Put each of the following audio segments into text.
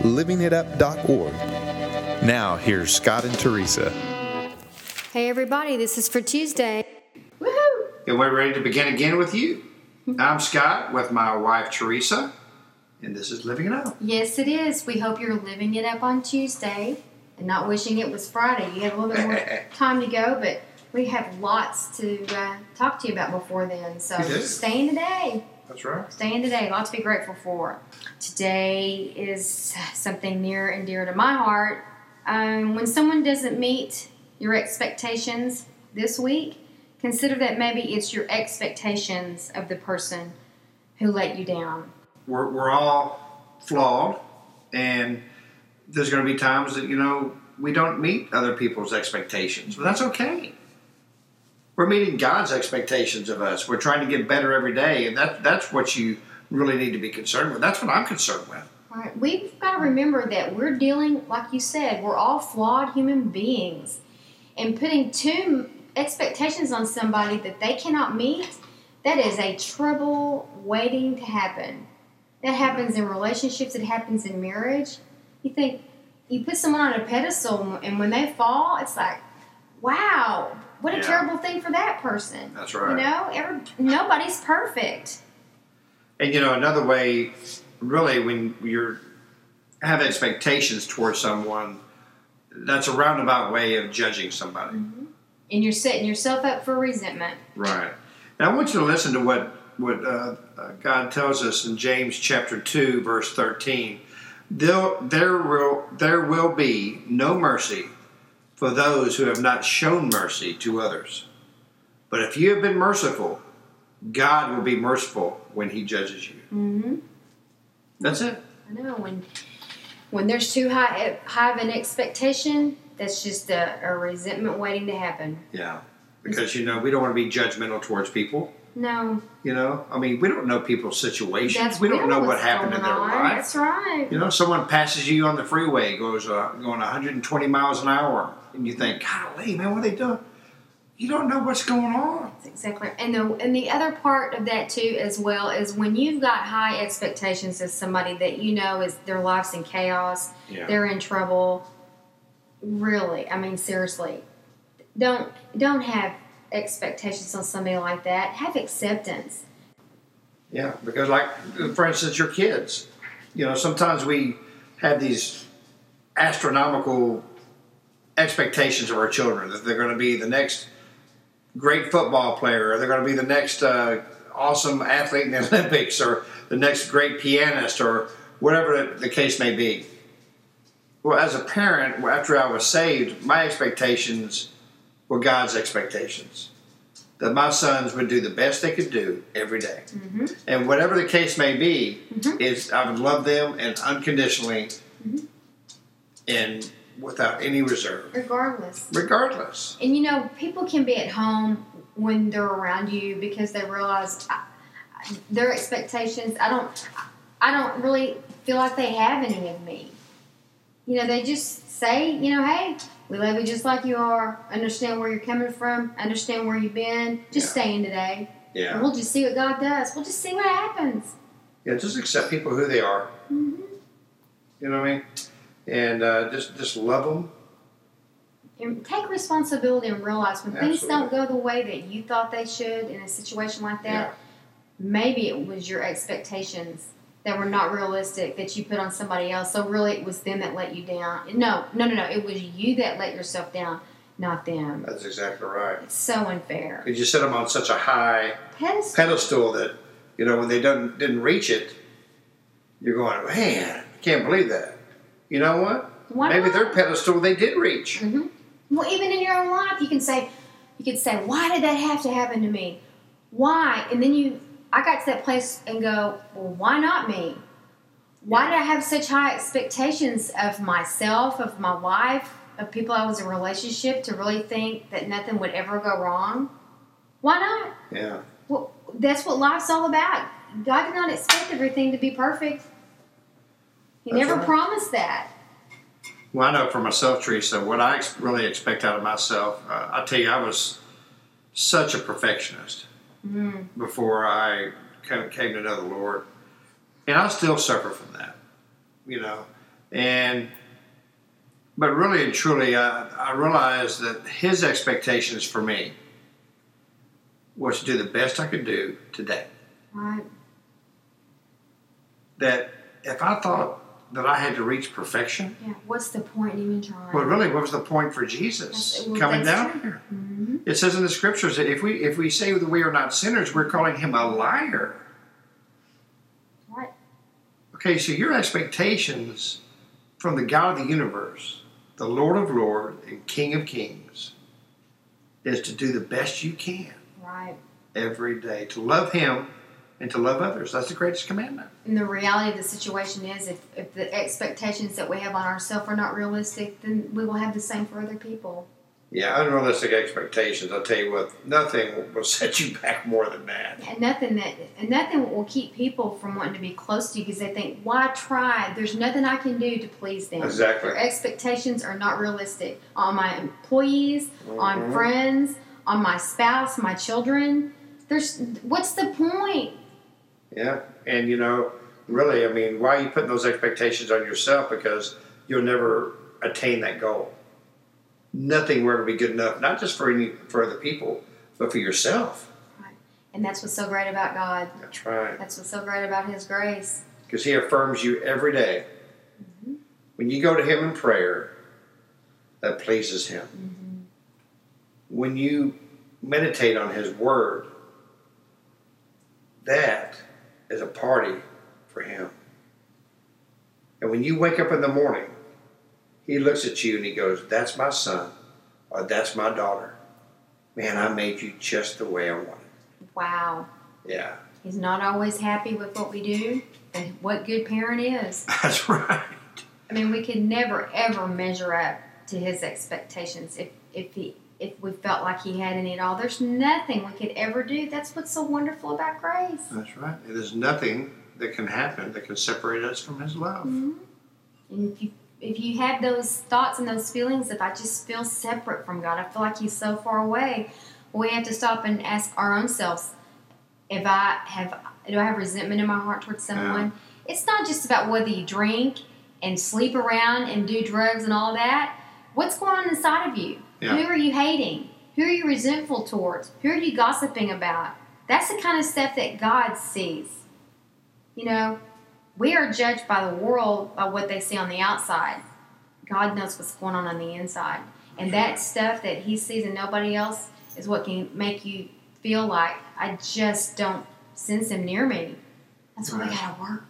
livingitup.org. Now, here's Scott and Teresa. Hey, everybody, this is for Tuesday. Woohoo! And we're ready to begin again with you. I'm Scott with my wife Teresa, and this is Living It Up. Yes, it is. We hope you're living it up on Tuesday and not wishing it was Friday. You have a little bit more time to go, but we have lots to uh, talk to you about before then. So We do. stay in today. That's right. Stay in today. Lots to be grateful for. Today is something near and dear to my heart. Um, when someone doesn't meet your expectations this week, consider that maybe it's your expectations of the person who let you down. We're, we're all flawed, and there's going to be times that, you know, we don't meet other people's expectations, but that's okay. We're meeting God's expectations of us. We're trying to get better every day, and that, that's what you really need to be concerned with. That's what I'm concerned with. Right. We've got to remember that we're dealing, like you said, we're all flawed human beings. And putting too expectations on somebody that they cannot meet, that is a trouble waiting to happen. That happens in relationships, it happens in marriage. You think you put someone on a pedestal and when they fall, it's like, wow, what a Yeah. terrible thing for that person. That's right. You know, every, nobody's perfect. And you know, another way, really, when you're have expectations towards someone, that's a roundabout way of judging somebody. And you're setting yourself up for resentment. Right. And I want you to listen to what what uh, uh, God tells us in James chapter two, verse thirteen. There, there will there will be no mercy for those who have not shown mercy to others. But if you have been merciful, God will be merciful when He judges you. Mm-hmm. That's it. I know when when there's too high high of an expectation, that's just a, a resentment waiting to happen. Yeah. Because you know we don't want to be judgmental towards people. No, You know, I mean, we don't know people's situations. that's we don't know what happened in their on. life. That's right. You know, someone passes you on the freeway, goes uh, going 120 miles an hour, and you think, "Golly, man, what are they doing?" You don't know what's going on. That's exactly. And the and the other part of that too, as well, is when you've got high expectations of somebody that you know is their life's in chaos, Yeah. they're in trouble. Really, I mean, seriously, don't don't have expectations on somebody like that. Have acceptance. Yeah, because like for instance, your kids. You know, sometimes we have these astronomical expectations of our children that they're going to be the next great football player, or they're going to be the next uh, awesome athlete in the Olympics, or the next great pianist, or whatever the case may be. Well, as a parent, after I was saved, my expectations were God's expectations. That my sons would do the best they could do every day. Mm-hmm. And whatever the case may be, mm-hmm. is I would love them and unconditionally mm-hmm. and without any reserve, Regardless. regardless. And you know, people can be at home when they're around you because they realize I- their expectations. I don't, I don't really feel like they have any of me. You know, they just say, you know, hey, we love you just like you are. Understand where you're coming from. Understand where you've been. Just Yeah. stay in today, and Yeah. we'll just see what God does. We'll just see what happens. Yeah, just accept people who they are. Mm-hmm. You know what I mean? And uh, just just love them. And take responsibility and realize when things don't go the way that you thought they should in a situation like that. Yeah. maybe it was your expectations that were not realistic that you put on somebody else. So really, it was them that let you down. No, no, no, no. It was you that let yourself down, not them. That's exactly right. It's so unfair. Because you set them on such a high Pedestal. pedestal that you know when they don't didn't reach it, you're going, man, I can't believe that. You know what? Why Maybe not? their pedestal they did reach. hmm Well, even in your own life, you can say, you can say, why did that have to happen to me? Why? And then you, I got to that place and go, well, why not me? Why did I have such high expectations of myself, of my wife, of people I was in a relationship to really think that nothing would ever go wrong? Why not? Yeah. Well, that's what life's all about. God did not expect everything to be perfect. He That's never right. promised that. Well, I know for myself, Teresa, what I ex- really expect out of myself, uh, I tell you, I was such a perfectionist Mm. before I came, came to know the Lord. And I still suffer from that, you know. And, but really and truly, I, I realized that His expectations for me was to do the best I could do today. Right. That if I thought that I had to reach perfection, Yeah. What's the point in even trying? Well, really, what was the point for Jesus well, coming down true. here? hmm It says in the scriptures that if we if we say that we are not sinners, we're calling him a liar. Right. Okay, so your expectations from the God of the universe, the Lord of Lords and King of Kings, is to do the best you can Right. every day to love Him and to love others. That's the greatest commandment. And the reality of the situation is, if, if the expectations that we have on ourselves are not realistic, then we will have the same for other people. Yeah, unrealistic expectations. I'll tell you what, nothing will set you back more than that. And nothing that and nothing will keep people from wanting to be close to you because they think, "Why try? There's nothing I can do to please them." Exactly. Their expectations are not realistic on my employees, on Mhm. friends, on my spouse, my children. There's what's the point? Yeah, and you know, really, I mean, why are you putting those expectations on yourself? Because you'll never attain that goal. Nothing will ever be good enough, not just for any for other people, but for yourself. And that's what's so great about God. That's right, That's what's so great about His grace. because He affirms you every day. Mm-hmm. When you go to Him in prayer, that pleases Him. Mm-hmm. When you meditate on His Word, that is a party for Him. And when you wake up in the morning, He looks at you and He goes, That's my son, or that's my daughter. Man, I made you just the way I wanted. Wow. Yeah, He's not always happy with what we do, and what good parent is. that's right. I mean, we could never ever measure up to his expectations if if he if we felt like he had any at all. There's nothing we could ever do. That's what's so wonderful about grace. That's right. There's nothing that can happen that can separate us from His love. Mm-hmm. And if you if you have those thoughts and those feelings, if I just feel separate from God, I feel like He's so far away. We have to stop and ask our own selves: If I have, do I have resentment in my heart towards someone? It's not just about whether you drink and sleep around and do drugs and all that. What's going on inside of you? Yeah. Who are you hating? Who are you resentful towards? Who are you gossiping about? That's the kind of stuff that God sees. You know, we are judged by the world by what they see on the outside. God knows what's going on on the inside. And that stuff that He sees and nobody else is what can make you feel like, I just don't sense Him near me. That's why we gotta work.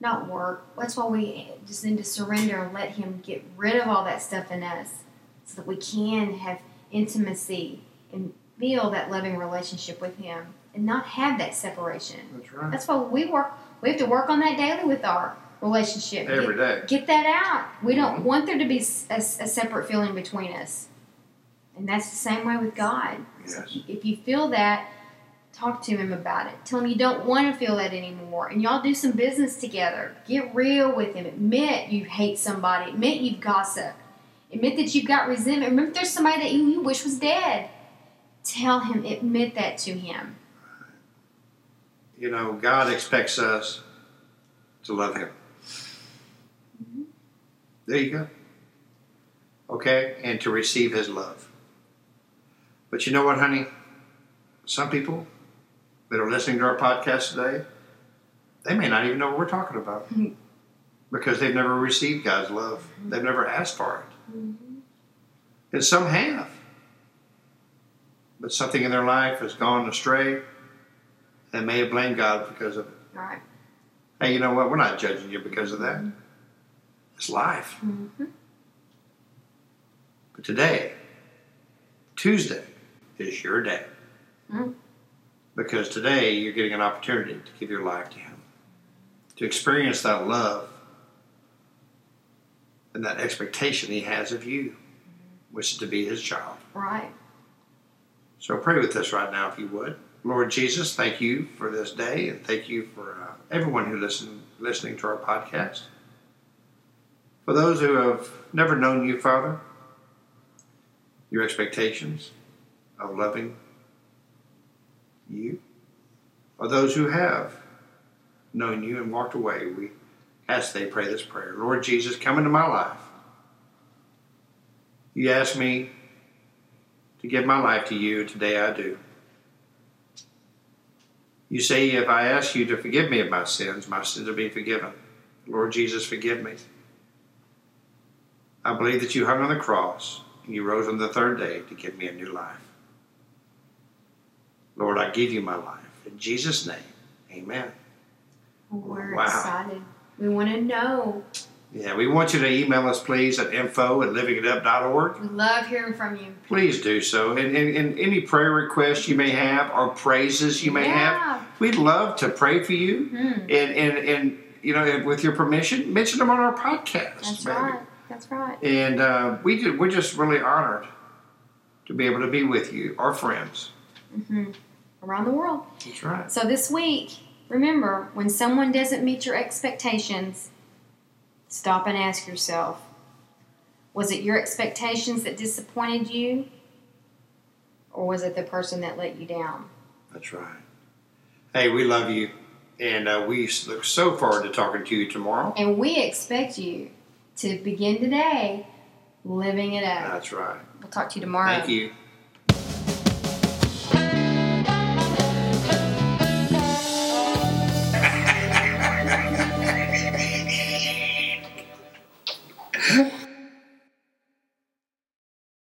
Not work. That's why we just need to surrender and let Him get rid of all that stuff in us so that we can have intimacy and feel that loving relationship with Him and not have that separation. That's right. That's why we work. We have to work on that daily with our relationship. Every day. get, get that out. We don't Mhm. want there to be a separate feeling between us, and that's the same way with God. Yes. If you feel that, talk to Him about it. Tell Him you don't want to feel that anymore, and y'all do some business together. Get real with Him. Admit you hate somebody. Admit you've gossiped. Admit that you've got resentment. Remember, there's somebody that you, you wish was dead. Tell Him. Admit that to Him. You know, God expects us to love Him. There you go. Okay? And to receive His love. But you know what, honey? Some people that are listening to our podcast today, they may not even know what we're talking about Mhm. because they've never received God's love. They've never asked for it. And some have. But something in their life has gone astray. They may have blamed God because of it. All right. Hey, you know what? We're not judging you because of that. It's life. Mhm. But today, Tuesday, is your day. Mm. Because today you're getting an opportunity to give your life to Him. to experience that love and that expectation He has of you, which is to be His child. Right. So pray with us right now, if you would. Lord Jesus, thank you for this day, and thank you for uh, everyone who listen listening to our podcast. For those who have never known you, Father, your expectations of loving you, or those who have known you and walked away, we ask they pray this prayer. Lord Jesus, come into my life. You asked me to give my life to you, today I do. You say, if I ask you to forgive me of my sins, my sins will be forgiven. Lord Jesus, forgive me. I believe that you hung on the cross and you rose on the third day to give me a new life. Lord, I give you my life. In Jesus' name, amen. We're Wow. excited. We want to know. Yeah, we want you to email us, please, at info at livingitup.org. We love hearing from you. Please do so. And, and, and any prayer requests you may have or praises you may Yeah. have, we'd love to pray for you. Hmm. And, and, and, you know, with your permission, mention them on our podcast. That's baby. right. That's right. And uh, we did, we're just really honored to be able to be with you, our friends. hmm Around the world. That's right. So this week, remember when someone doesn't meet your expectations, stop and ask yourself was it your expectations that disappointed you? Or was it the person that let you down? That's right. Hey, we love you. And uh, we look so forward to talking to you tomorrow. And we expect you to begin today living it out. That's right. We'll talk to you tomorrow. Thank you.